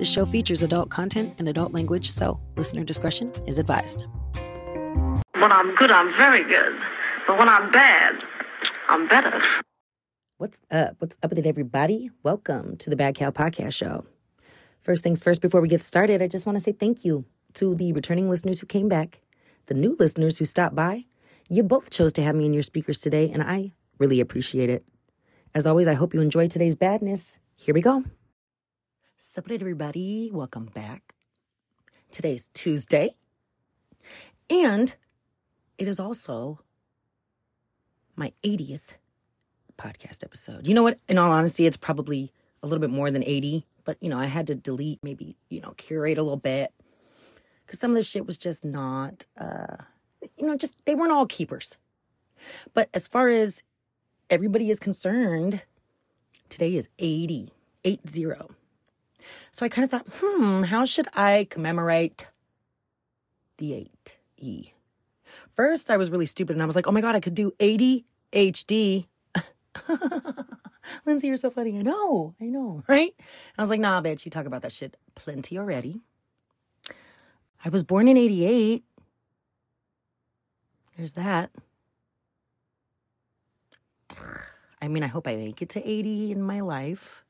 This show features adult content and adult language, so listener discretion is advised. When I'm good, I'm very good. But when I'm bad, I'm better. What's up? What's up with it, everybody? Welcome to the Bad Cow Podcast Show. First things first, before we get started, I just want to say thank you to the returning listeners who came back, the new listeners who stopped by. You both chose to have me in your speakers today, and I really appreciate it. As always, I hope you enjoy today's badness. Here we go. Sup, everybody? Welcome back. Today's Tuesday, and it is also my 80th podcast episode. You know what? In all honesty, it's probably a little bit more than 80, but you know, I had to delete, maybe, you know, curate a little bit because some of this shit was just not, uh, you know, just they weren't all keepers. But as far as everybody is concerned, today is 80, 80. So I kind of thought, hmm, how should I commemorate the 8E? First, I was really stupid and I was like, oh my God, I could do 80 HD. Lindsay, you're so funny. I know, I know, right? I was like, nah, bitch, you talk about that shit plenty already. I was born in 88. There's that. I mean, I hope I make it to 80 in my life.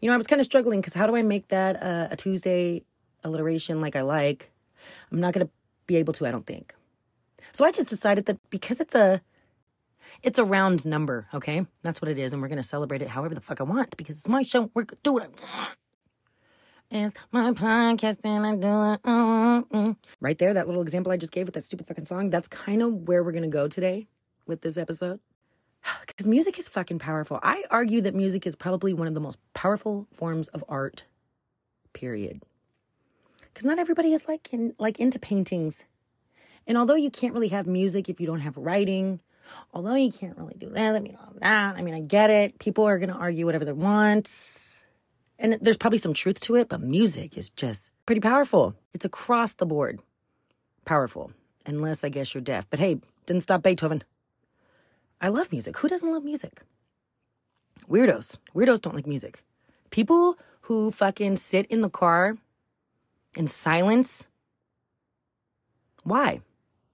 You know, I was kind of struggling because how do I make that uh, a Tuesday alliteration like I like? I'm not going to be able to, I don't think. So I just decided that because it's a it's a round number, okay? That's what it is, and we're gonna celebrate it however the fuck I want because it's my show. We're gonna do what I. It's my podcast and I do it. Mm-hmm. Right there, that little example I just gave with that stupid fucking song. That's kind of where we're gonna go today with this episode. Because music is fucking powerful. I argue that music is probably one of the most powerful forms of art. Period. Because not everybody is like in, like into paintings and although you can't really have music if you don't have writing, although you can't really do that, I mean, all that, I mean, I get it. People are going to argue whatever they want. And there's probably some truth to it, but music is just pretty powerful. It's across the board powerful, unless I guess you're deaf. But hey, didn't stop Beethoven. I love music. Who doesn't love music? Weirdos. Weirdos don't like music. People who fucking sit in the car in silence. Why?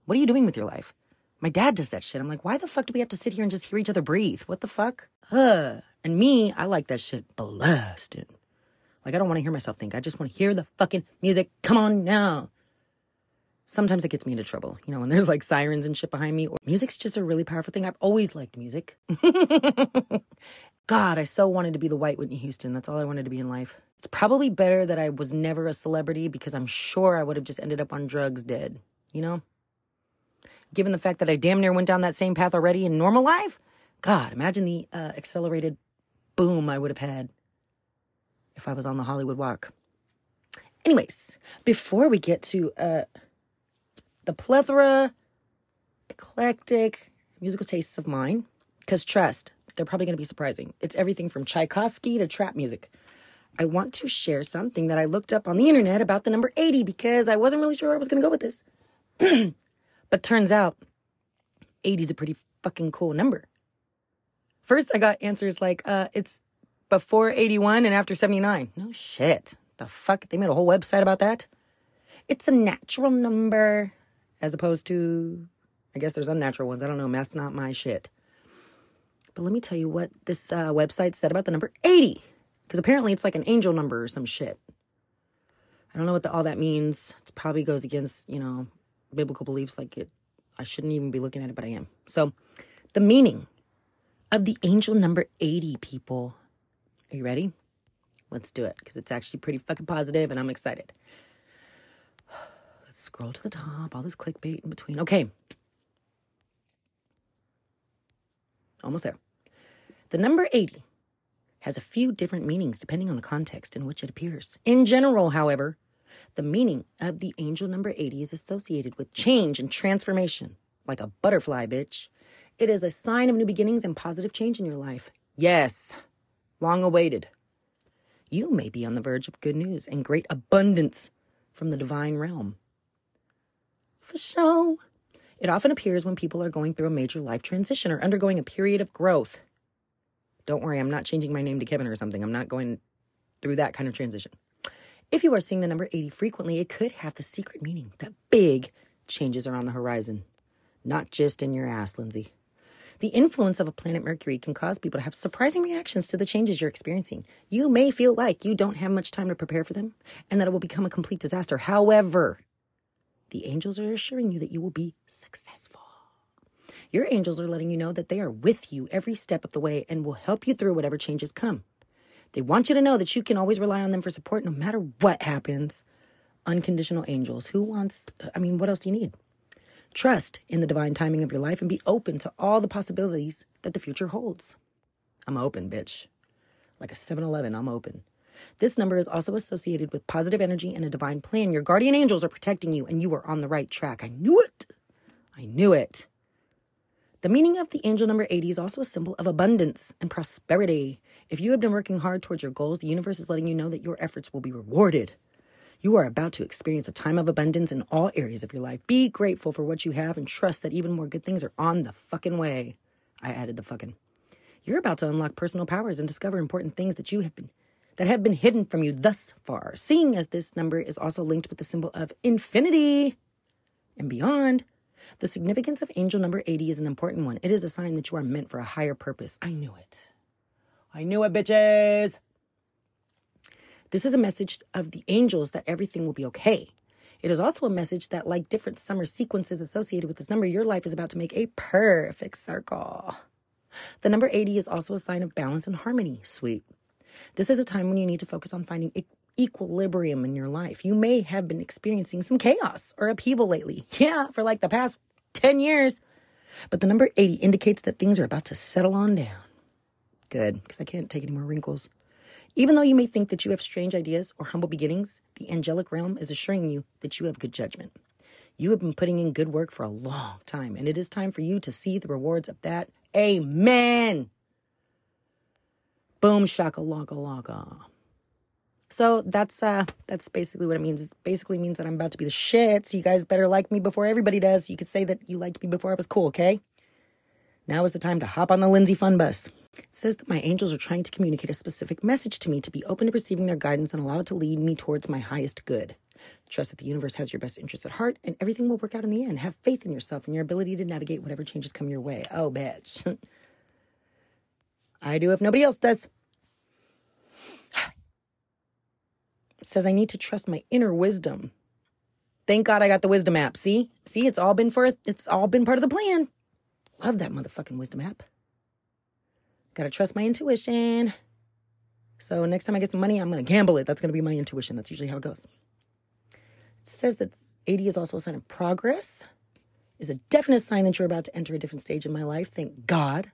What are you doing with your life? My dad does that shit. I'm like, why the fuck do we have to sit here and just hear each other breathe? What the fuck? Ugh. And me, I like that shit blasted. Like, I don't want to hear myself think. I just want to hear the fucking music. Come on now. Sometimes it gets me into trouble, you know, when there's like sirens and shit behind me. Or music's just a really powerful thing. I've always liked music. God, I so wanted to be the white Whitney Houston. That's all I wanted to be in life. It's probably better that I was never a celebrity because I'm sure I would have just ended up on drugs dead, you know? given the fact that I damn near went down that same path already in normal life. God, imagine the uh, accelerated boom I would have had if I was on the Hollywood walk. Anyways, before we get to uh, the plethora, eclectic musical tastes of mine, because trust, they're probably going to be surprising. It's everything from Tchaikovsky to trap music. I want to share something that I looked up on the internet about the number 80 because I wasn't really sure I was going to go with this. But turns out 80 is a pretty fucking cool number. First, I got answers like, uh, it's before 81 and after 79. No shit. The fuck? They made a whole website about that? It's a natural number as opposed to, I guess there's unnatural ones. I don't know. That's not my shit. But let me tell you what this uh, website said about the number 80. Because apparently it's like an angel number or some shit. I don't know what the, all that means. It probably goes against, you know, biblical beliefs like it I shouldn't even be looking at it, but I am. So, the meaning of the angel number 80 people. Are you ready? Let's do it because it's actually pretty fucking positive and I'm excited. Scroll to the top, all this clickbait in between. Okay. Almost there. The number 80 has a few different meanings depending on the context in which it appears. In general, however, the meaning of the angel number 80 is associated with change and transformation, like a butterfly, bitch. It is a sign of new beginnings and positive change in your life. Yes, long awaited. You may be on the verge of good news and great abundance from the divine realm. For sure. It often appears when people are going through a major life transition or undergoing a period of growth. Don't worry, I'm not changing my name to Kevin or something. I'm not going through that kind of transition. If you are seeing the number 80 frequently, it could have the secret meaning that big changes are on the horizon. Not just in your ass, Lindsay. The influence of a planet Mercury can cause people to have surprising reactions to the changes you're experiencing. You may feel like you don't have much time to prepare for them and that it will become a complete disaster. However, the angels are assuring you that you will be successful. Your angels are letting you know that they are with you every step of the way and will help you through whatever changes come. They want you to know that you can always rely on them for support no matter what happens. Unconditional angels. Who wants, I mean, what else do you need? Trust in the divine timing of your life and be open to all the possibilities that the future holds. I'm open, bitch. Like a 7 Eleven, I'm open. This number is also associated with positive energy and a divine plan. Your guardian angels are protecting you, and you are on the right track. I knew it. I knew it. The meaning of the angel number 80 is also a symbol of abundance and prosperity. If you have been working hard towards your goals, the universe is letting you know that your efforts will be rewarded. You are about to experience a time of abundance in all areas of your life. Be grateful for what you have and trust that even more good things are on the fucking way. I added the fucking. You're about to unlock personal powers and discover important things that you have been that have been hidden from you thus far. Seeing as this number is also linked with the symbol of infinity and beyond, the significance of angel number 80 is an important one. It is a sign that you are meant for a higher purpose. I knew it. I knew it, bitches. This is a message of the angels that everything will be okay. It is also a message that, like different summer sequences associated with this number, your life is about to make a perfect circle. The number 80 is also a sign of balance and harmony. Sweet. This is a time when you need to focus on finding e- equilibrium in your life. You may have been experiencing some chaos or upheaval lately. Yeah, for like the past 10 years. But the number 80 indicates that things are about to settle on down. Good, because I can't take any more wrinkles. Even though you may think that you have strange ideas or humble beginnings, the angelic realm is assuring you that you have good judgment. You have been putting in good work for a long time, and it is time for you to see the rewards of that. Amen. Boom shaka laka laka. So that's uh that's basically what it means. It basically means that I'm about to be the shit. So you guys better like me before everybody does. You could say that you liked me before I was cool, okay? Now is the time to hop on the Lindsay Fun Bus. It says that my angels are trying to communicate a specific message to me to be open to receiving their guidance and allow it to lead me towards my highest good. Trust that the universe has your best interests at heart and everything will work out in the end. Have faith in yourself and your ability to navigate whatever changes come your way. Oh, bitch. I do if nobody else does. Says I need to trust my inner wisdom. Thank God I got the wisdom app. See? See, it's all been for it's all been part of the plan. Love that motherfucking wisdom app. Gotta trust my intuition. So next time I get some money, I'm gonna gamble it. That's gonna be my intuition. That's usually how it goes. It says that 80 is also a sign of progress, is a definite sign that you're about to enter a different stage in my life. Thank God.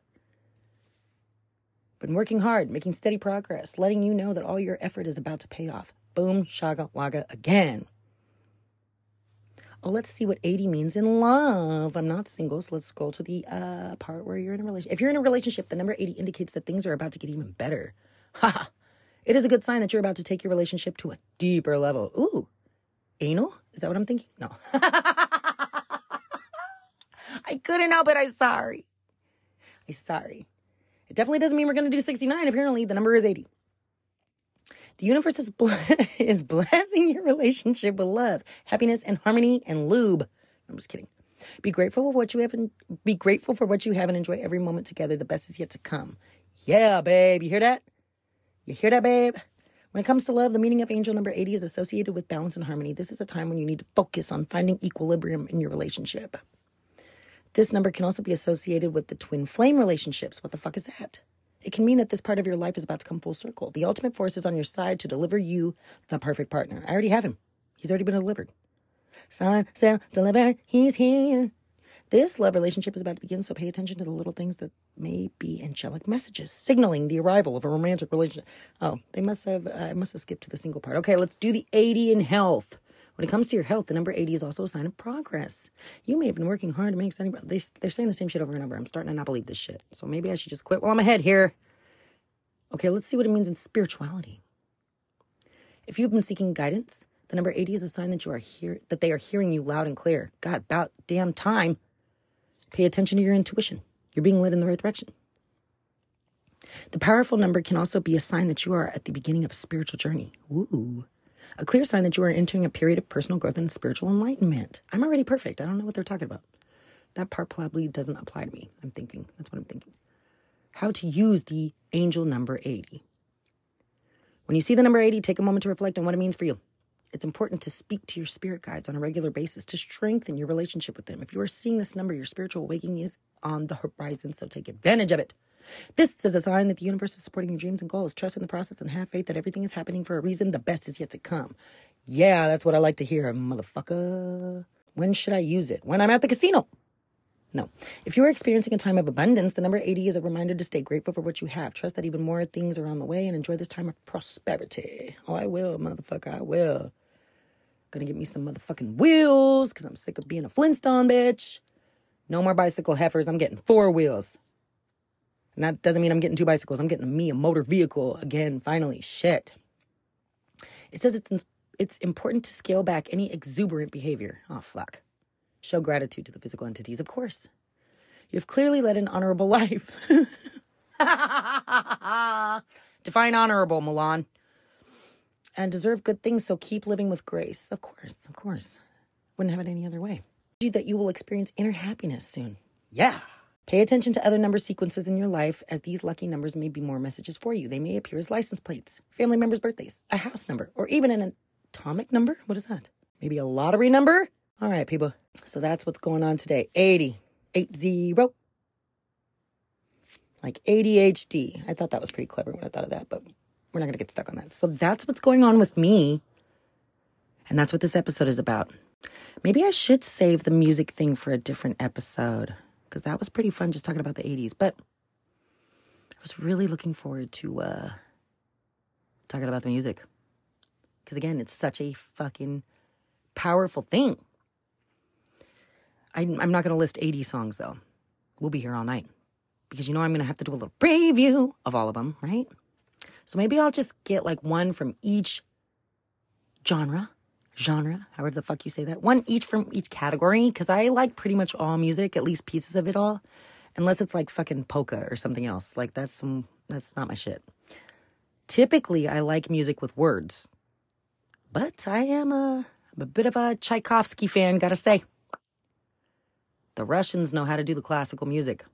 Been working hard, making steady progress, letting you know that all your effort is about to pay off. Boom, shaga, waga again. Oh, let's see what 80 means in love. I'm not single, so let's scroll to the uh, part where you're in a relationship. If you're in a relationship, the number 80 indicates that things are about to get even better. Ha! it is a good sign that you're about to take your relationship to a deeper level. Ooh, anal? Is that what I'm thinking? No. I couldn't help it. I'm sorry. I'm sorry. It definitely doesn't mean we're going to do 69. Apparently, the number is 80. The universe is, bl- is blessing your relationship with love, happiness, and harmony and lube. I'm just kidding. Be grateful for what you have and be grateful for what you have and enjoy every moment together. The best is yet to come. Yeah, babe. You hear that? You hear that, babe? When it comes to love, the meaning of angel number 80 is associated with balance and harmony. This is a time when you need to focus on finding equilibrium in your relationship. This number can also be associated with the twin flame relationships. What the fuck is that? It can mean that this part of your life is about to come full circle. The ultimate force is on your side to deliver you the perfect partner. I already have him. He's already been delivered. Sign, sell, deliver. He's here. This love relationship is about to begin, so pay attention to the little things that may be angelic messages signaling the arrival of a romantic relationship. Oh, they must have, uh, I must have skipped to the single part. Okay, let's do the 80 in health. When it comes to your health, the number 80 is also a sign of progress. You may have been working hard to make something, they, they're saying the same shit over and over. I'm starting to not believe this shit. So maybe I should just quit while I'm ahead here. Okay, let's see what it means in spirituality. If you've been seeking guidance, the number 80 is a sign that you are here, that they are hearing you loud and clear. God, about damn time. Pay attention to your intuition. You're being led in the right direction. The powerful number can also be a sign that you are at the beginning of a spiritual journey. Ooh. A clear sign that you are entering a period of personal growth and spiritual enlightenment. I'm already perfect. I don't know what they're talking about. That part probably doesn't apply to me. I'm thinking. That's what I'm thinking. How to use the angel number 80. When you see the number 80, take a moment to reflect on what it means for you. It's important to speak to your spirit guides on a regular basis to strengthen your relationship with them. If you are seeing this number, your spiritual awakening is on the horizon, so take advantage of it. This is a sign that the universe is supporting your dreams and goals. Trust in the process and have faith that everything is happening for a reason. The best is yet to come. Yeah, that's what I like to hear, motherfucker. When should I use it? When I'm at the casino. No. If you're experiencing a time of abundance, the number 80 is a reminder to stay grateful for what you have. Trust that even more things are on the way and enjoy this time of prosperity. Oh, I will, motherfucker. I will. Gonna get me some motherfucking wheels because I'm sick of being a Flintstone bitch. No more bicycle heifers. I'm getting four wheels. And that doesn't mean I'm getting two bicycles. I'm getting me a motor vehicle again, finally. Shit. It says it's it's important to scale back any exuberant behavior. Oh fuck. Show gratitude to the physical entities, of course. You've clearly led an honorable life. Define honorable, Milan. And deserve good things, so keep living with grace. Of course, of course. Wouldn't have it any other way. That you will experience inner happiness soon. Yeah. Pay attention to other number sequences in your life, as these lucky numbers may be more messages for you. They may appear as license plates, family members' birthdays, a house number, or even an atomic number. What is that? Maybe a lottery number? All right, people. So that's what's going on today. 80, 80. Like ADHD. I thought that was pretty clever when I thought of that, but we're not going to get stuck on that. So that's what's going on with me. And that's what this episode is about. Maybe I should save the music thing for a different episode because that was pretty fun just talking about the 80s. But I was really looking forward to uh, talking about the music because, again, it's such a fucking powerful thing. I, I'm not going to list 80 songs though. We'll be here all night because you know I'm going to have to do a little preview of all of them, right? So maybe I'll just get like one from each genre, genre, however the fuck you say that. One each from each category because I like pretty much all music, at least pieces of it all, unless it's like fucking polka or something else. Like that's some that's not my shit. Typically, I like music with words, but I am a, I'm a bit of a Tchaikovsky fan, gotta say. The Russians know how to do the classical music.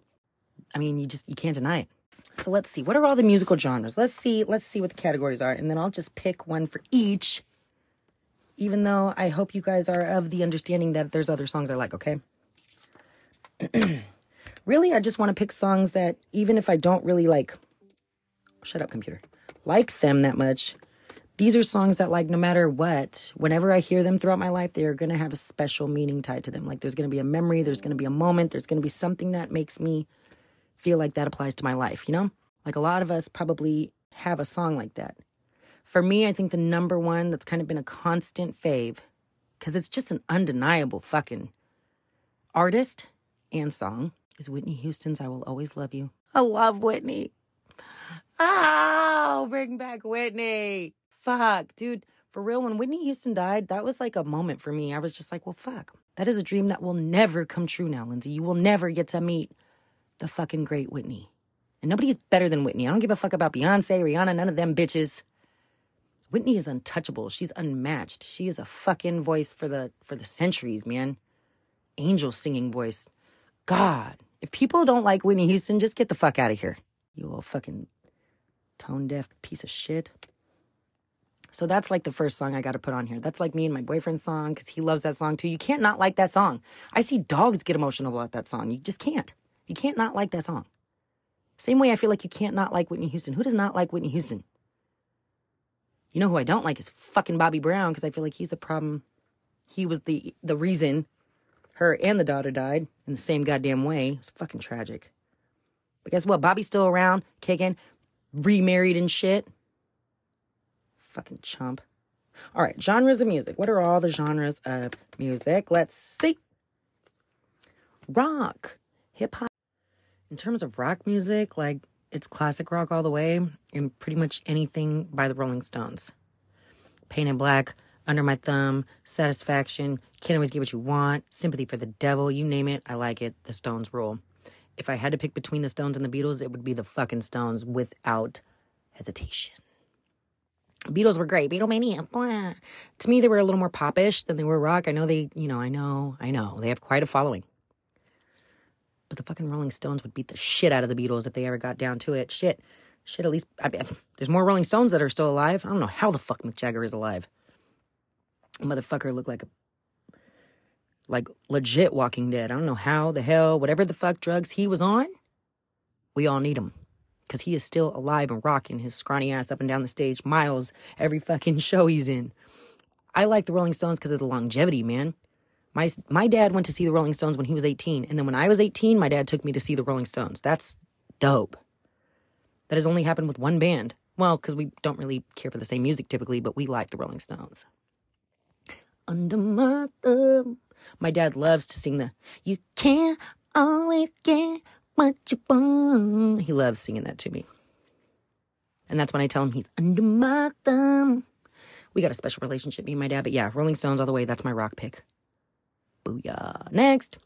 I mean, you just you can't deny it. So let's see. What are all the musical genres? Let's see. Let's see what the categories are, and then I'll just pick one for each. Even though I hope you guys are of the understanding that there's other songs I like. Okay. really, I just want to pick songs that even if I don't really like, shut up, computer, like them that much, these are songs that like no matter what whenever i hear them throughout my life they're going to have a special meaning tied to them like there's going to be a memory there's going to be a moment there's going to be something that makes me feel like that applies to my life you know like a lot of us probably have a song like that for me i think the number one that's kind of been a constant fave because it's just an undeniable fucking artist and song is whitney houston's i will always love you i love whitney oh bring back whitney fuck, dude. For real, when Whitney Houston died, that was like a moment for me. I was just like, well, fuck. That is a dream that will never come true now, Lindsay. You will never get to meet the fucking great Whitney. And nobody's better than Whitney. I don't give a fuck about Beyonce, Rihanna, none of them bitches. Whitney is untouchable. She's unmatched. She is a fucking voice for the for the centuries, man. Angel singing voice. God, if people don't like Whitney Houston, just get the fuck out of here. You little fucking tone deaf piece of shit. So that's like the first song I got to put on here. That's like me and my boyfriend's song because he loves that song too. You can't not like that song. I see dogs get emotional about that song. You just can't. You can't not like that song. Same way I feel like you can't not like Whitney Houston. Who does not like Whitney Houston? You know who I don't like is fucking Bobby Brown because I feel like he's the problem. He was the the reason her and the daughter died in the same goddamn way. It's fucking tragic. But guess what? Bobby's still around, kicking, remarried and shit. Fucking chump. All right, genres of music. What are all the genres of music? Let's see. Rock, hip hop. In terms of rock music, like it's classic rock all the way, and pretty much anything by the Rolling Stones. Paint It Black, Under My Thumb, Satisfaction, Can't Always Get What You Want, Sympathy for the Devil, you name it, I like it. The Stones rule. If I had to pick between the Stones and the Beatles, it would be the fucking Stones without hesitation. Beatles were great. Beatlemania. Blah. To me, they were a little more popish than they were rock. I know they, you know, I know, I know. They have quite a following. The fucking Rolling Stones would beat the shit out of the Beatles if they ever got down to it. Shit. Shit, at least, I mean, there's more Rolling Stones that are still alive. I don't know how the fuck Mick Jagger is alive. Motherfucker looked like a, like legit Walking Dead. I don't know how the hell, whatever the fuck drugs he was on, we all need him because he is still alive and rocking his scrawny ass up and down the stage miles every fucking show he's in. I like the Rolling Stones because of the longevity, man. My my dad went to see the Rolling Stones when he was 18, and then when I was 18, my dad took me to see the Rolling Stones. That's dope. That has only happened with one band. Well, because we don't really care for the same music typically, but we like the Rolling Stones. Under my thumb. My dad loves to sing the You Can't Always Get What You Want. He loves singing that to me. And that's when I tell him he's under my thumb. We got a special relationship, me and my dad. But yeah, Rolling Stones all the way. That's my rock pick. Booyah. Next.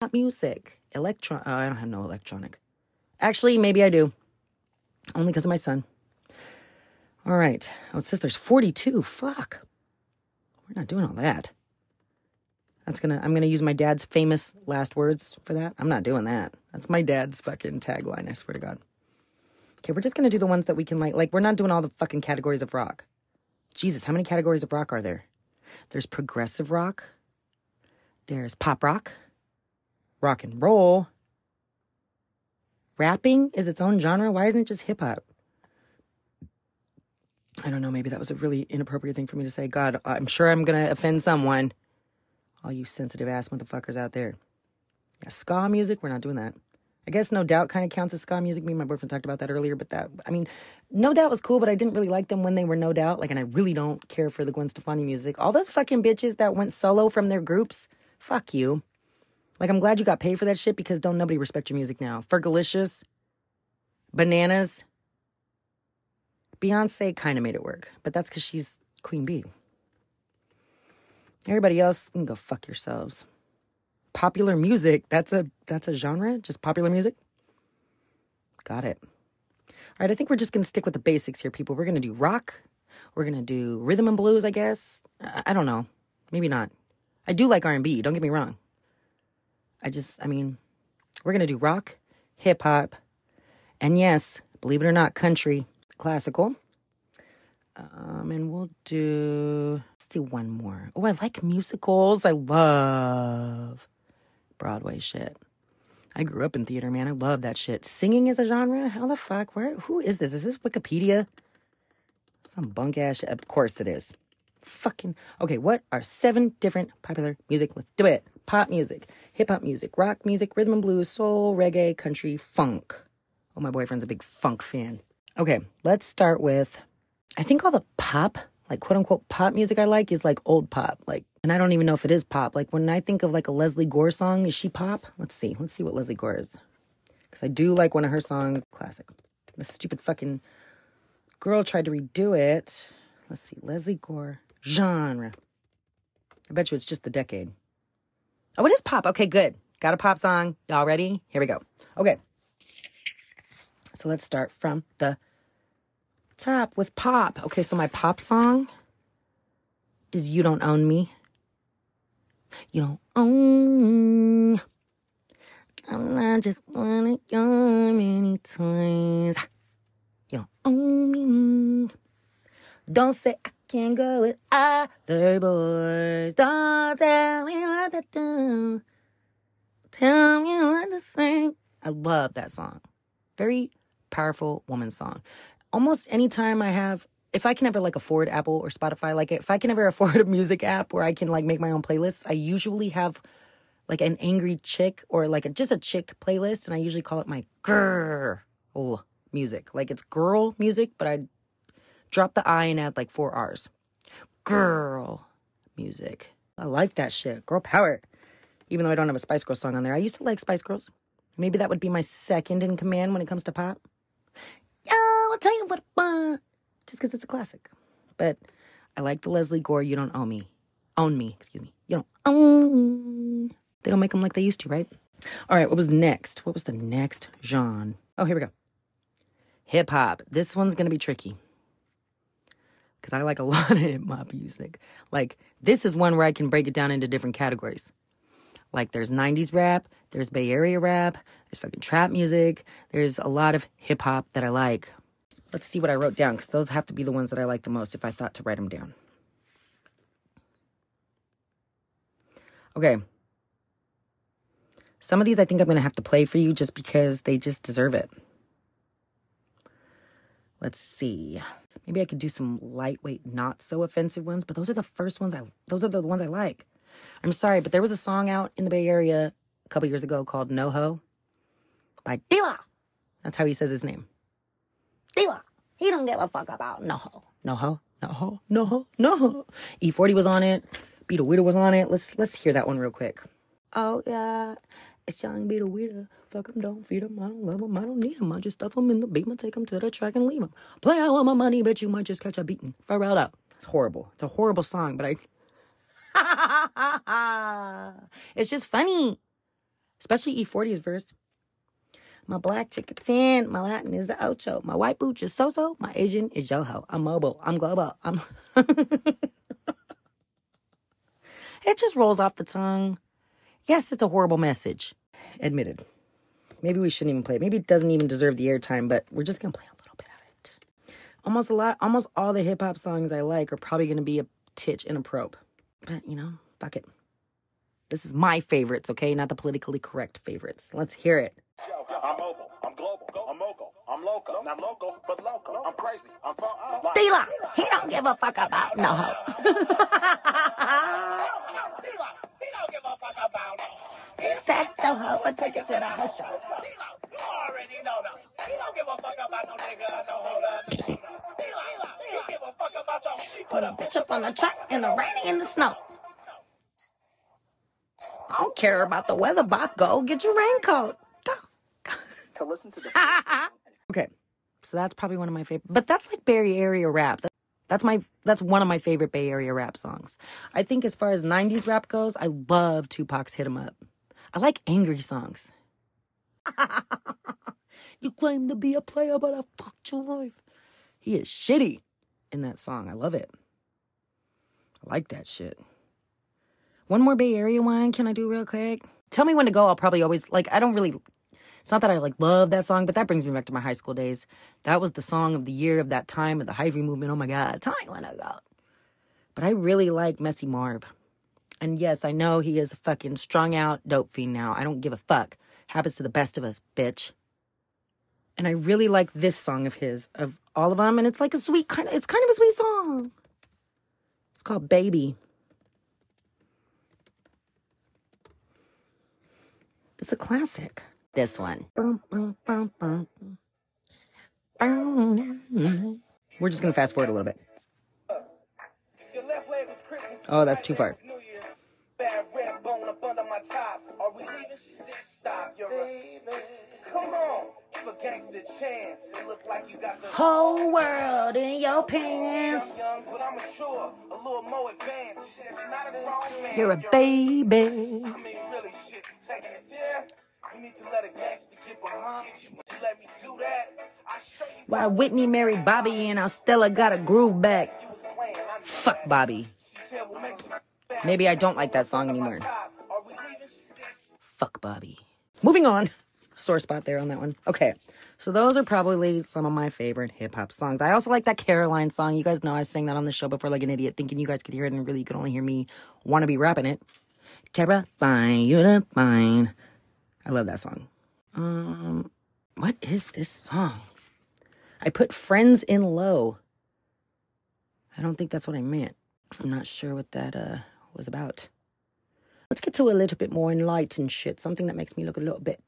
Pop music. Electron. Oh, I don't have no electronic. Actually, maybe I do. Only because of my son. All right. Oh, it says there's 42. Fuck. We're not doing all that. That's gonna I'm gonna use my dad's famous last words for that. I'm not doing that. That's my dad's fucking tagline, I swear to God. Okay, we're just gonna do the ones that we can like like we're not doing all the fucking categories of rock. Jesus, how many categories of rock are there? There's progressive rock, there's pop rock, rock and roll. Rapping is its own genre. Why isn't it just hip hop? I don't know. Maybe that was a really inappropriate thing for me to say. God, I'm sure I'm going to offend someone. All you sensitive ass motherfuckers out there. Yeah, ska music, we're not doing that. I guess No Doubt kind of counts as ska music. Me and my boyfriend talked about that earlier, but that, I mean, No Doubt was cool, but I didn't really like them when they were No Doubt. Like, and I really don't care for the Gwen Stefani music. All those fucking bitches that went solo from their groups, fuck you. Like, I'm glad you got paid for that shit because don't nobody respect your music now. Fergalicious, Bananas, Beyonce kind of made it work, but that's because she's Queen Bee. Everybody else can go fuck yourselves. Popular music, that's a that's a genre, just popular music. Got it. All right, I think we're just gonna stick with the basics here, people. We're gonna do rock. We're gonna do rhythm and blues, I guess. I, I don't know, maybe not. I do like R and B. Don't get me wrong. I just, I mean, we're gonna do rock, hip hop, and yes, believe it or not, country, classical. Um, and we'll do let's do one more. Oh, I like musicals. I love Broadway shit. I grew up in theater, man. I love that shit. Singing is a genre? How the fuck? Where who is this? Is this Wikipedia? Some bunk ass. Of course it is. Fucking okay, what are seven different popular music? Let's do it. Pop music, hip hop music, rock music, rhythm and blues, soul, reggae, country, funk. Oh, my boyfriend's a big funk fan. Okay, let's start with I think all the pop, like quote unquote pop music I like is like old pop. Like, and I don't even know if it is pop. Like when I think of like a Lesley Gore song, is she pop? Let's see. Let's see what Lesley Gore is. Because I do like one of her songs, classic. The stupid fucking girl tried to redo it. Let's see. Lesley Gore, genre. I bet you it's just the decade. Oh, it is pop. Okay, good. Got a pop song. Y'all ready? Here we go. Okay. So let's start from the top with pop. Okay, so my pop song is You Don't Own Me. You don't own me. I'm not just one of your many toys. You don't own me. Don't say I can't go with other boys. Don't tell me what to do. Tell me what to say. I love that song. Very powerful woman song. Almost anytime I have, if I can ever like afford Apple or Spotify, like if I can ever afford a music app where I can like make my own playlists, I usually have like an angry chick or like a, just a chick playlist, and I usually call it my girl music. Like it's girl music, but I drop the I and add like four R's. Girl music. I like that shit. Girl power. Even though I don't have a Spice Girls song on there, I used to like Spice Girls. Maybe that would be my second in command when it comes to pop. I'll tell you what I. Just because it's a classic. But I like the Lesley Gore, You Don't Own Me. Own Me, excuse me. You don't own. They don't make them like they used to, right? All right, what was next? What was the next genre? Oh, here we go. Hip hop. This one's going to be tricky. Because I like a lot of hip hop music. Like, this is one where I can break it down into different categories. Like, there's 90s rap, there's Bay Area rap, there's fucking trap music, there's a lot of hip hop that I like. Let's see what I wrote down because those have to be the ones that I like the most if I thought to write them down. Okay. Some of these I think I'm going to have to play for you just because they just deserve it. Let's see. Maybe I could do some lightweight, not so offensive ones, but those are the first ones I those are the ones I like. I'm sorry, but there was a song out in the Bay Area a couple years ago called No Ho by Dilla. That's how he says his name. Dilla. He don't give a fuck about no ho. No ho. No ho. No ho. No ho. E40 was on it. Beeda Weeda was on it. Let's let's hear that one real quick. Oh yeah. It's young Beeda Weeda. Fuck him, don't feed them. I don't love them. I don't need them. I just stuff them in the beam and take them to the track and leave them. Play out all my money, but you might just catch a beating. Pharrell out. It's horrible. It's a horrible song, but I. it's just funny. Especially E40's verse. My black chick is 10. My Latin is the ocho. My white booch is so-so. My Asian is yo-ho. I'm mobile. I'm global. I'm... it just rolls off the tongue. Yes, it's a horrible message. Admitted. Maybe we shouldn't even play it. Maybe it doesn't even deserve the airtime, but we're just gonna play a little bit of it. Almost a lot, almost all the hip hop songs I like are probably gonna be a titch and a probe. But you know, fuck it. This is my favorites, okay? Not the politically correct favorites. Let's hear it. I'm mobile, I'm global, I'm local, I'm local, not local, but local. I'm crazy, I'm fun. Dilla, he don't give a fuck about no ho. Dilla, he don't give a fuck about no. Said so ho, but take it to the house. You already know that. He don't give a fuck about no nigga, no hold up. Dilla, he don't give a fuck about your. Put a bitch up on the track in the rain and the snow. I don't care about the weather, Bob. Go get your raincoat. Go. to listen to the Okay, so that's probably one of my favorite. But that's like Bay Area rap. That's my that's one of my favorite Bay Area rap songs. I think as far as '90s rap goes, I love Tupac's "Hit 'Em Up." I like angry songs. you claim to be a player, but I fucked your life. He is shitty in that song. I love it. I like that shit. One more Bay Area one can I do real quick? Tell me when to go. I'll probably always like I don't really it's not that I like love that song, but that brings me back to my high school days. That was the song of the year of that time of the Hyphy movement. Oh my god, time when I go. But I really like Messy Marv. And yes, I know he is a fucking strung out dope fiend now. I don't give a fuck. Happens to the best of us, bitch. And I really like this song of his, of all of them, and it's like a sweet kind of it's kind of a sweet song. It's called Baby. It's a classic. This one. We're just gonna fast forward a little bit. Oh, that's too far. Bad red bone up under my top. Are we leaving? She said, stop. You're a Come on, give a gangster chance. It look like you got the Whole world in your I'm pants. young, but I'm sure a little more advanced. She said, you're not a grown man. You're a baby. I mean, really, shit, you taking it there? You need to let a gangster get behind you. Let me do that, I show you While Whitney married Bobby and Stella got a groove back. you was playing. I knew Fuck Bobby. She said, what makes you bad? Maybe I don't like that song anymore. Are we leaving? She said, Fuck Bobby. Moving on. Sore spot there on that one. Okay. So those are probably some of my favorite hip hop songs. I also like that Caroline song. You guys know I sang that on the show before like an idiot, thinking you guys could hear it and really you could only hear me want to be rapping it. Terrifying, you're the fine. I love that song. Um, what is this song? I put friends in low. I don't think that's what I meant. I'm not sure what that uh was about. Let's get to a little bit more enlightened shit. Something that makes me look a little bit,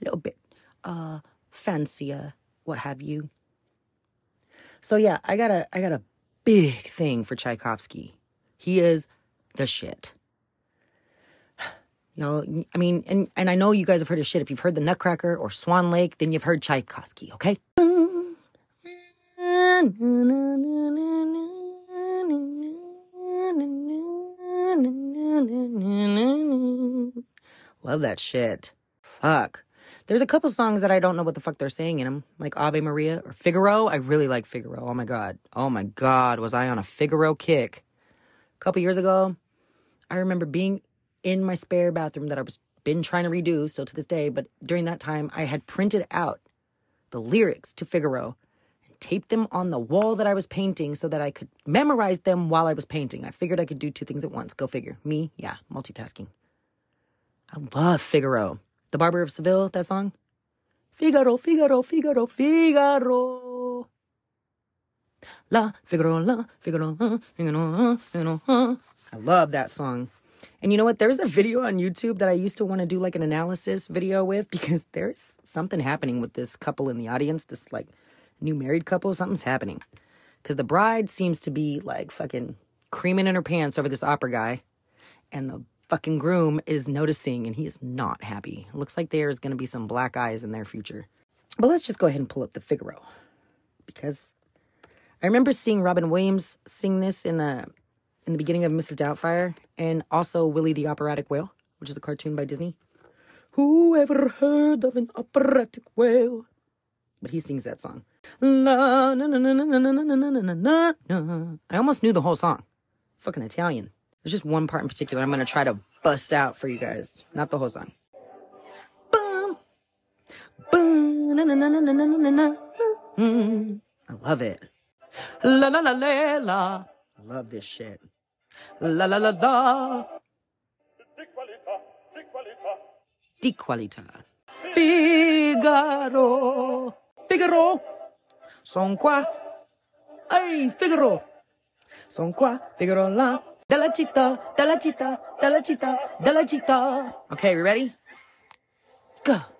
a little bit, uh, fancier, what have you. So yeah, I got a, I got a big thing for Tchaikovsky. He is the shit. Y'all, I mean, and, and I know you guys have heard his shit. If you've heard the Nutcracker or Swan Lake, then you've heard Tchaikovsky, okay? Love that shit. Fuck. There's a couple songs that I don't know what the fuck they're saying in them, like Ave Maria or Figaro. I really like Figaro. Oh my god. Oh my god, was I on a Figaro kick? A couple years ago, I remember being in my spare bathroom that I was been trying to redo still to this day, but during that time I had printed out the lyrics to Figaro and taped them on the wall that I was painting so that I could memorize them while I was painting. I figured I could do two things at once. Go figure. Me, yeah, multitasking. I love Figaro. The Barber of Seville, that song. Figaro, Figaro, Figaro, Figaro. La, Figaro, la, Figaro, uh, Figaro, uh, Figaro, uh. I love that song. And you know what? There's a video on YouTube that I used to want to do like an analysis video with because there's something happening with this couple in the audience, this like new married couple. Something's happening. Because the bride seems to be like fucking creaming in her pants over this opera guy. And the fucking groom is noticing and he is not happy. Looks like there's going to be some black eyes in their future. But let's just go ahead and pull up the Figaro. Because I remember seeing Robin Williams sing this in the in the beginning of Mrs. Doubtfire, and also Willie the Operatic Whale, which is a cartoon by Disney. Who ever heard of an operatic whale? But he sings that song. La, na, na, na, na, na, na, na, na, na. I almost knew the whole song. Fucking Italian. There's just one part in particular I'm gonna try to bust out for you guys. Not the whole song. Boom. Boom. Na, na, na, na, na, na, na, na. Mm. I love it. La la la la la. I love this shit. La la la la. Di qualità. di qualità. Di qualità. Figaro. Figaro. Son qua. Ehi, Figaro. Son qua. Figaro là. Della città, della città, della città, della città. Okay, we ready? Go.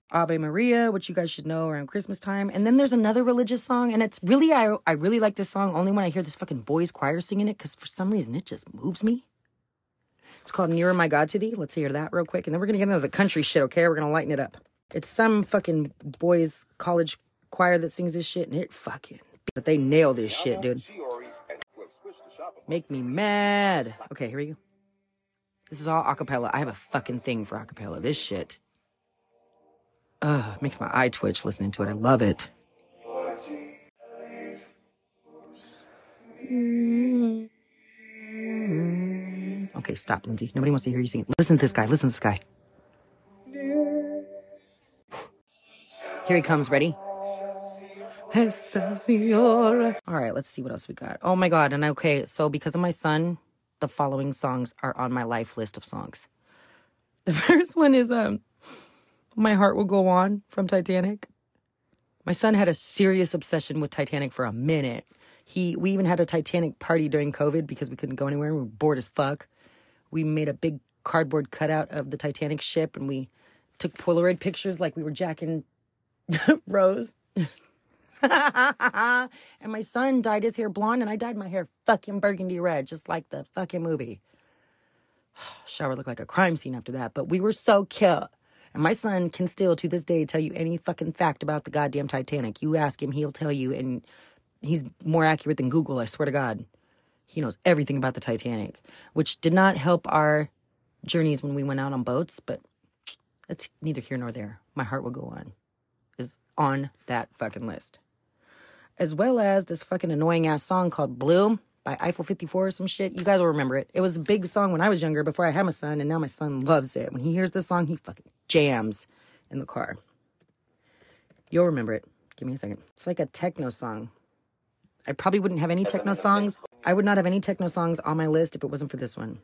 Ave Maria, which you guys should know around Christmas time. And then there's another religious song, and it's really I I really like this song only when I hear this fucking boys choir singing it, because for some reason it just moves me. It's called Nearer My God to Thee. Let's hear that real quick, and then we're gonna get into the country shit, okay? We're gonna lighten it up. It's some fucking boys college choir that sings this shit, and it fucking but they nail this shit, dude. Make me mad. Okay, here we go. This is all acapella. I have a fucking thing for acapella. This shit. Ugh, makes my eye twitch listening to it. I love it. Okay, stop, Lindsay. Nobody wants to hear you sing it. Listen to this guy. Listen to this guy. Here he comes. Ready? All right, let's see what else we got. Oh my god, and okay, so because of my son, the following songs are on my life list of songs. The first one is um My Heart Will Go On from Titanic. My son had a serious obsession with Titanic for a minute. He we even had a Titanic party during COVID because we couldn't go anywhere. We were bored as fuck. We made a big cardboard cutout of the Titanic ship and we took Polaroid pictures like we were jacking Rose. and my son dyed his hair blonde and I dyed my hair fucking burgundy red, just like the fucking movie. Shower looked like a crime scene after that, but we were so cute. And my son can still to this day tell you any fucking fact about the goddamn Titanic. You ask him, he'll tell you, and he's more accurate than Google, I swear to God. He knows everything about the Titanic, which did not help our journeys when we went out on boats, but it's neither here nor there. My heart will go on. Is on that fucking list. As well as this fucking annoying ass song called Blue by Eiffel 54 or some shit. You guys will remember it. It was a big song when I was younger before I had my son, and now my son loves it. When he hears this song, he fucking jams in the car. You'll remember it. Give me a second. It's like a techno song. I probably wouldn't have any techno songs. I would not have any techno songs on my list if it wasn't for this one.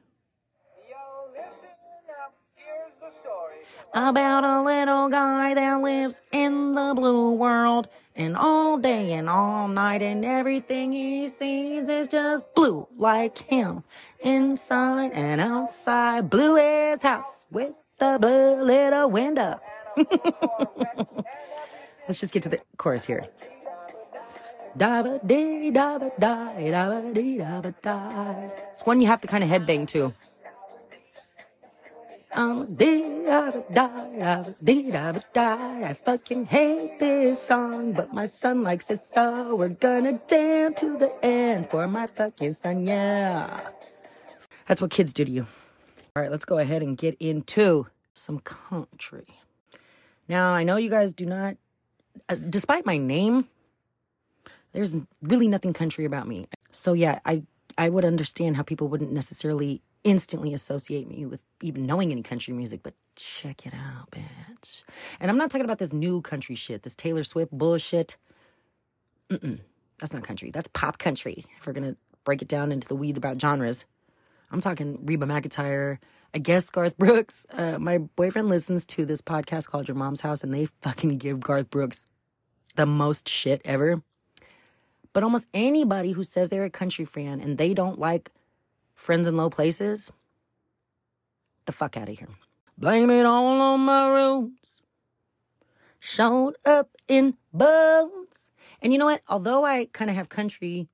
About a little guy that lives in the blue world, and all day and all night, and everything he sees is just blue like him. Inside and outside, blue his house with the blue little window. Let's just get to the chorus here. da ba dee da ba die da ba dee da ba die. It's one you have to kind of headbang to. Um, dee da da dee da die. I fucking hate this song, but my son likes it so we're gonna jam to the end for my fucking son, yeah. That's what kids do to you. All right, let's go ahead and get into some country. Now, I know you guys do not, despite my name, there's really nothing country about me. So yeah, I I would understand how people wouldn't necessarily instantly associate me with even knowing any country music, but check it out, bitch. And I'm not talking about this new country shit, this Taylor Swift bullshit. Mm-mm, that's not country. That's pop country. If we're gonna break it down into the weeds about genres, I'm talking Reba McEntire. I guess Garth Brooks. Uh, my boyfriend listens to this podcast called Your Mom's House, and they fucking give Garth Brooks the most shit ever. But almost anybody who says they're a country fan and they don't like Friends in Low Places, the fuck out of here. Blame it all on my roots. Showed up in bones. And you know what? Although I kind of have country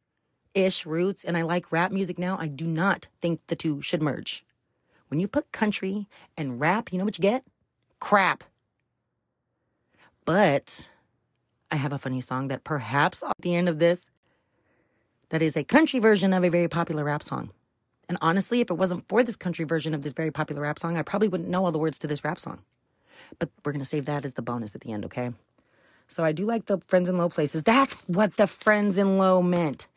ish roots and I like rap music now, I do not think the two should merge. When you put country and rap, you know what you get? Crap. But I have a funny song that perhaps at the end of this, that is a country version of a very popular rap song. And honestly, if it wasn't for this country version of this very popular rap song, I probably wouldn't know all the words to this rap song. But we're going to save that as the bonus at the end, okay? So I do like the Friends in Low Places. That's what the Friends in Low meant.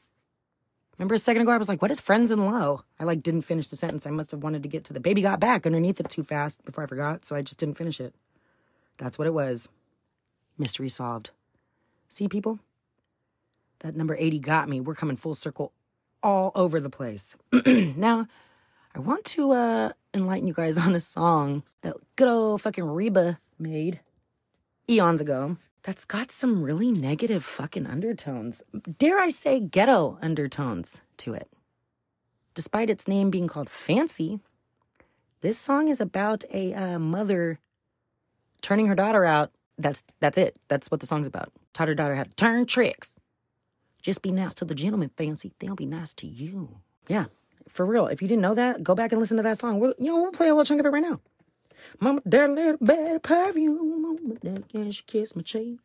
Remember a second ago, I was like, what is Friends in Low? I like didn't finish the sentence. I must have wanted to get to the baby got back underneath it too fast before I forgot. So I just didn't finish it. That's what it was. Mystery solved. See, people? That number 80 got me. We're coming full circle all over the place. now, I want to uh, enlighten you guys on a song that good old fucking Reba made eons ago that's got some really negative fucking undertones. Dare I say ghetto undertones to it. Despite its name being called Fancy, this song is about a uh, mother turning her daughter out. That's that's it. That's what the song's about. Taught her daughter how to turn tricks. Just be nice to the gentleman, Fancy. They'll be nice to you. Yeah, for real. If you didn't know that, go back and listen to that song. We'll, you know, we'll play a little chunk of it right now. Mama, that little bit of perfume. Mama, that can she kiss my cheek.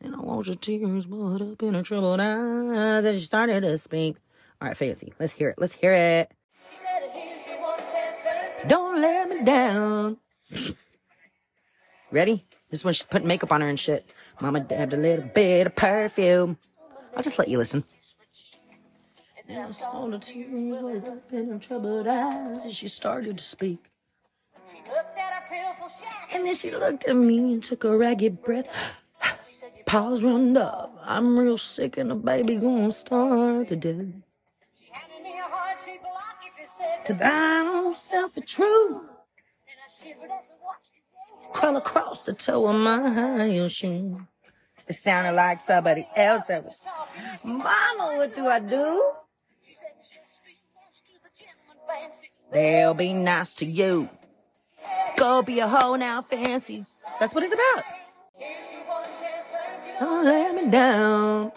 And I watch her tears bubble up in her troubled eyes as she started to speak. All right, Fancy, let's hear it. Let's hear it. Don't let me down. Ready? This is when she's putting makeup on her and shit. Mama dabbed a little bit of perfume. I'll just let you listen. All the tears welled up in her troubled eyes as she started to speak. And then she looked at me and took a ragged breath. Paws run up. I'm real sick and the baby gonna starve to death. To thine own self a true. Crawl across the toe of my high heel shoe. It sounded like somebody else that was. Mama, what do I do? They'll be nice to you. Go be a hoe now, fancy. That's what it's about. Don't let me down.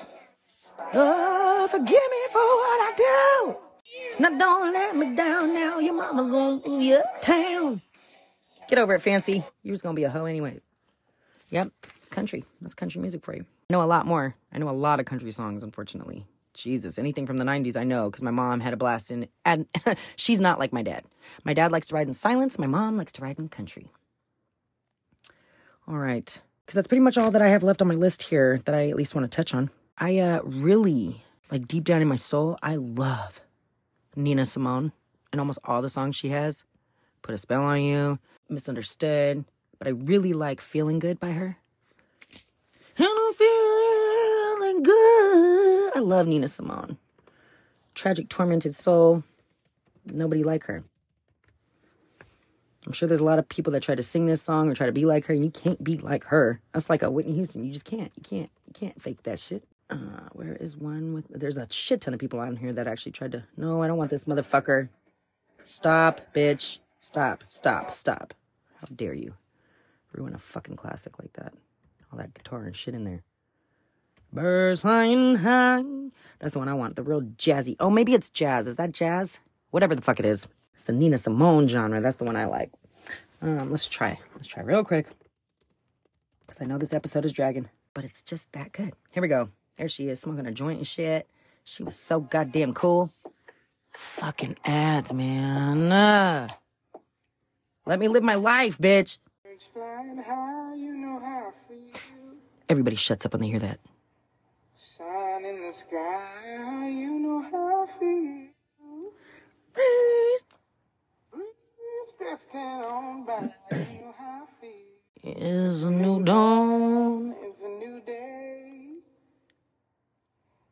Oh, forgive me for what I do. Now don't let me down now. Your mama's gonna move you uptown. Get over it, fancy. You was gonna be a hoe anyways. Yep, country. That's country music for you. I know a lot more. I know a lot of country songs, unfortunately. Jesus, anything from the 90s I know because my mom had a blast in and she's not like my dad. My dad likes to ride in silence, my mom likes to ride in country. All right. Because that's pretty much all that I have left on my list here that I at least want to touch on. I uh really like deep down in my soul, I love Nina Simone and almost all the songs she has. Put a spell on you, misunderstood. But I really like Feeling Good by her. I'm feeling good. I love Nina Simone. Tragic, tormented soul. Nobody like her. I'm sure there's a lot of people that try to sing this song or try to be like her, and you can't be like her. That's like a Whitney Houston. You just can't. You can't. You can't fake that shit. Uh, where is one with? There's a shit ton of people on here that actually tried to. No, I don't want this motherfucker. Stop, bitch. Stop. Stop. Stop. How dare you ruin a fucking classic like that? All that guitar and shit in there. Birds flying high. That's the one I want. The real jazzy. Oh, maybe it's jazz. Is that jazz? Whatever the fuck it is. It's the Nina Simone genre. That's the one I like. Um, let's try. Let's try real quick. Because I know this episode is dragging, but it's just that good. Here we go. There she is, smoking a joint and shit. She was so goddamn cool. Fucking ads, man. Uh, let me live my life, bitch. Flying high, you know how I feel. Everybody shuts up when they hear that. Sun in the sky, you know how I feel. Breeze Breeze drifting on by, you know how I feel. is a new dawn. It's a new day.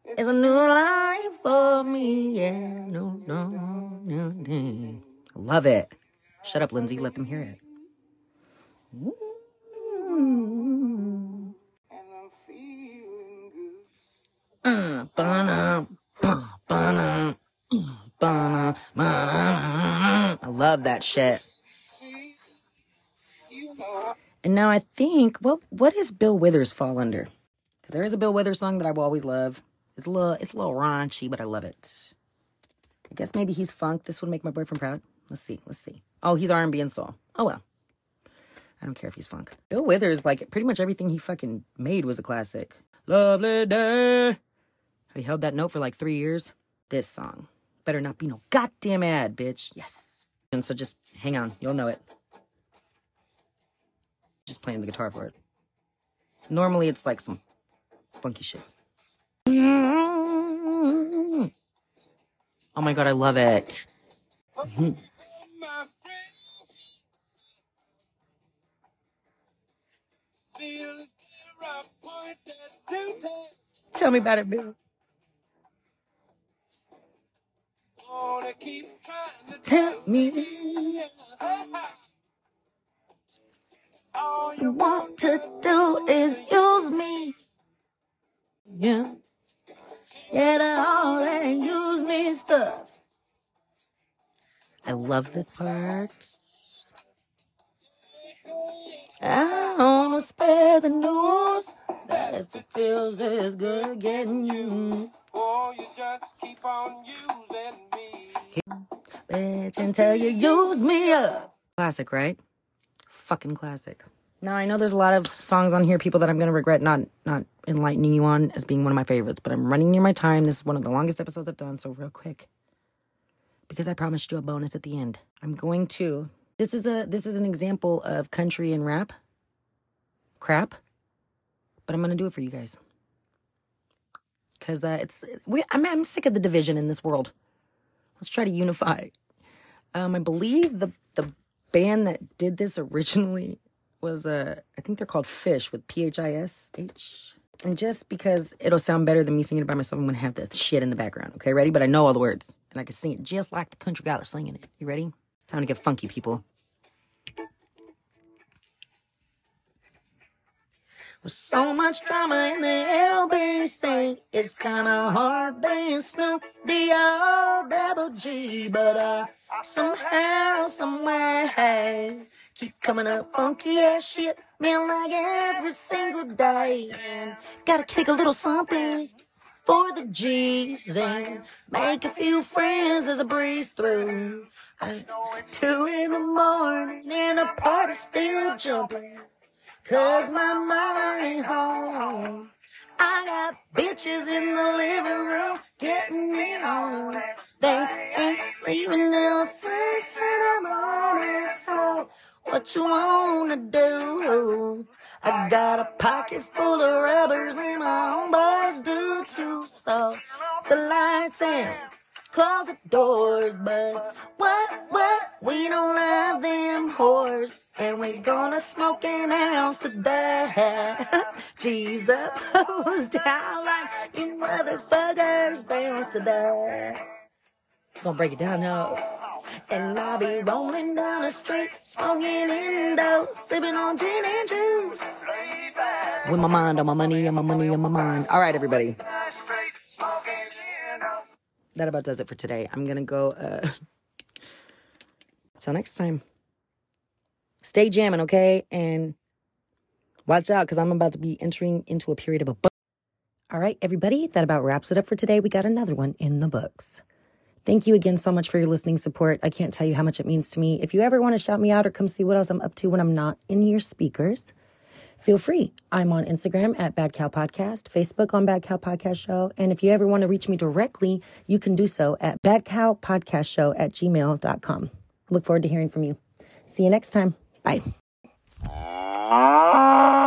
It's a new life for me. Yeah, new dawn, new day. Love it. Shut up, Lindsay. Let them hear it. And I'm feeling good. Uh, ba-na, ba, ba-na, ba-na. I love that shit. See, you know And now I think, well, what does Bill Withers fall under? Because there is a Bill Withers song that I will always love. It's a little, it's a little raunchy, but I love it. I guess maybe he's funk. This would make my boyfriend proud. Let's see, let's see. Oh, he's R and B and soul. Oh well. I don't care if he's funk. Bill Withers, like pretty much everything he fucking made was a classic. Lovely day. He held that note for like three years. This song better not be no goddamn ad, bitch. Yes. And so just hang on, you'll know it just playing the guitar for it. Normally it's like some funky shit. Oh my god, I love it. Tell me about it, Bill. Tell me all you want to do is use me. Yeah. The all that use me stuff. I love this part. I wanna spare the news that if it feels as good getting you. Or you just keep on using me. Bitch, until you use me up. Classic, right? Fucking classic. Now I know there's a lot of songs on here, people that I'm gonna regret not not enlightening you on as being one of my favorites, but I'm running near my time. This is one of the longest episodes I've done, so real quick. Because I promised you a bonus at the end. I'm going to this is a this is an example of country and rap. Crap. But I'm gonna do it for you guys. Cause uh, it's we I'm I'm sick of the division in this world. Let's try to unify. Um, I believe the the band that did this originally was uh, I think they're called Phish with P H I S H. And just because it'll sound better than me singing it by myself, I'm gonna have that shit in the background. Okay, ready? But I know all the words and I can sing it just like the country guy that's singing it. You ready? Time to get funky, people. With so much drama in the LBC, it's kinda hard being Snoop D-R double G, but uh, somehow, someway, keep coming up funky ass shit, man, like every single day, and gotta kick a little something for the G's and make a few friends as I breeze through. Two in the morning and the party still jumping. Cause my mama ain't home. I got bitches in the living room getting it on. They ain't leaving till six in the morning. So what you wanna do? I got a pocket full of rubbers and my homeboys do too. So the lights and closet doors, but what, what? We don't love them whores, and we're gonna smoke an ounce today. G's up, who's down like you motherfuckers bounce today. Gonna break it down now. And I'll be rolling down the street, smoking Indo, sipping on gin and juice. With my mind on my money, on my money on my mind. All right, everybody. That about does it for today. I'm gonna go. Uh, till next time. Stay jamming, okay? And watch out, because I'm about to be entering into a period of a. All right, everybody, that about wraps it up for today. We got another one in the books. Thank you again so much for your listening support. I can't tell you how much it means to me. If you ever want to shout me out or come see what else I'm up to when I'm not in your speakers, feel free. I'm on Instagram at Bad Cow Podcast, Facebook on Bad Cow Podcast Show. And if you ever want to reach me directly, you can do so at Bad Cow Podcast Show at gmail.com. Look forward to hearing from you. See you next time. Bye. Ah!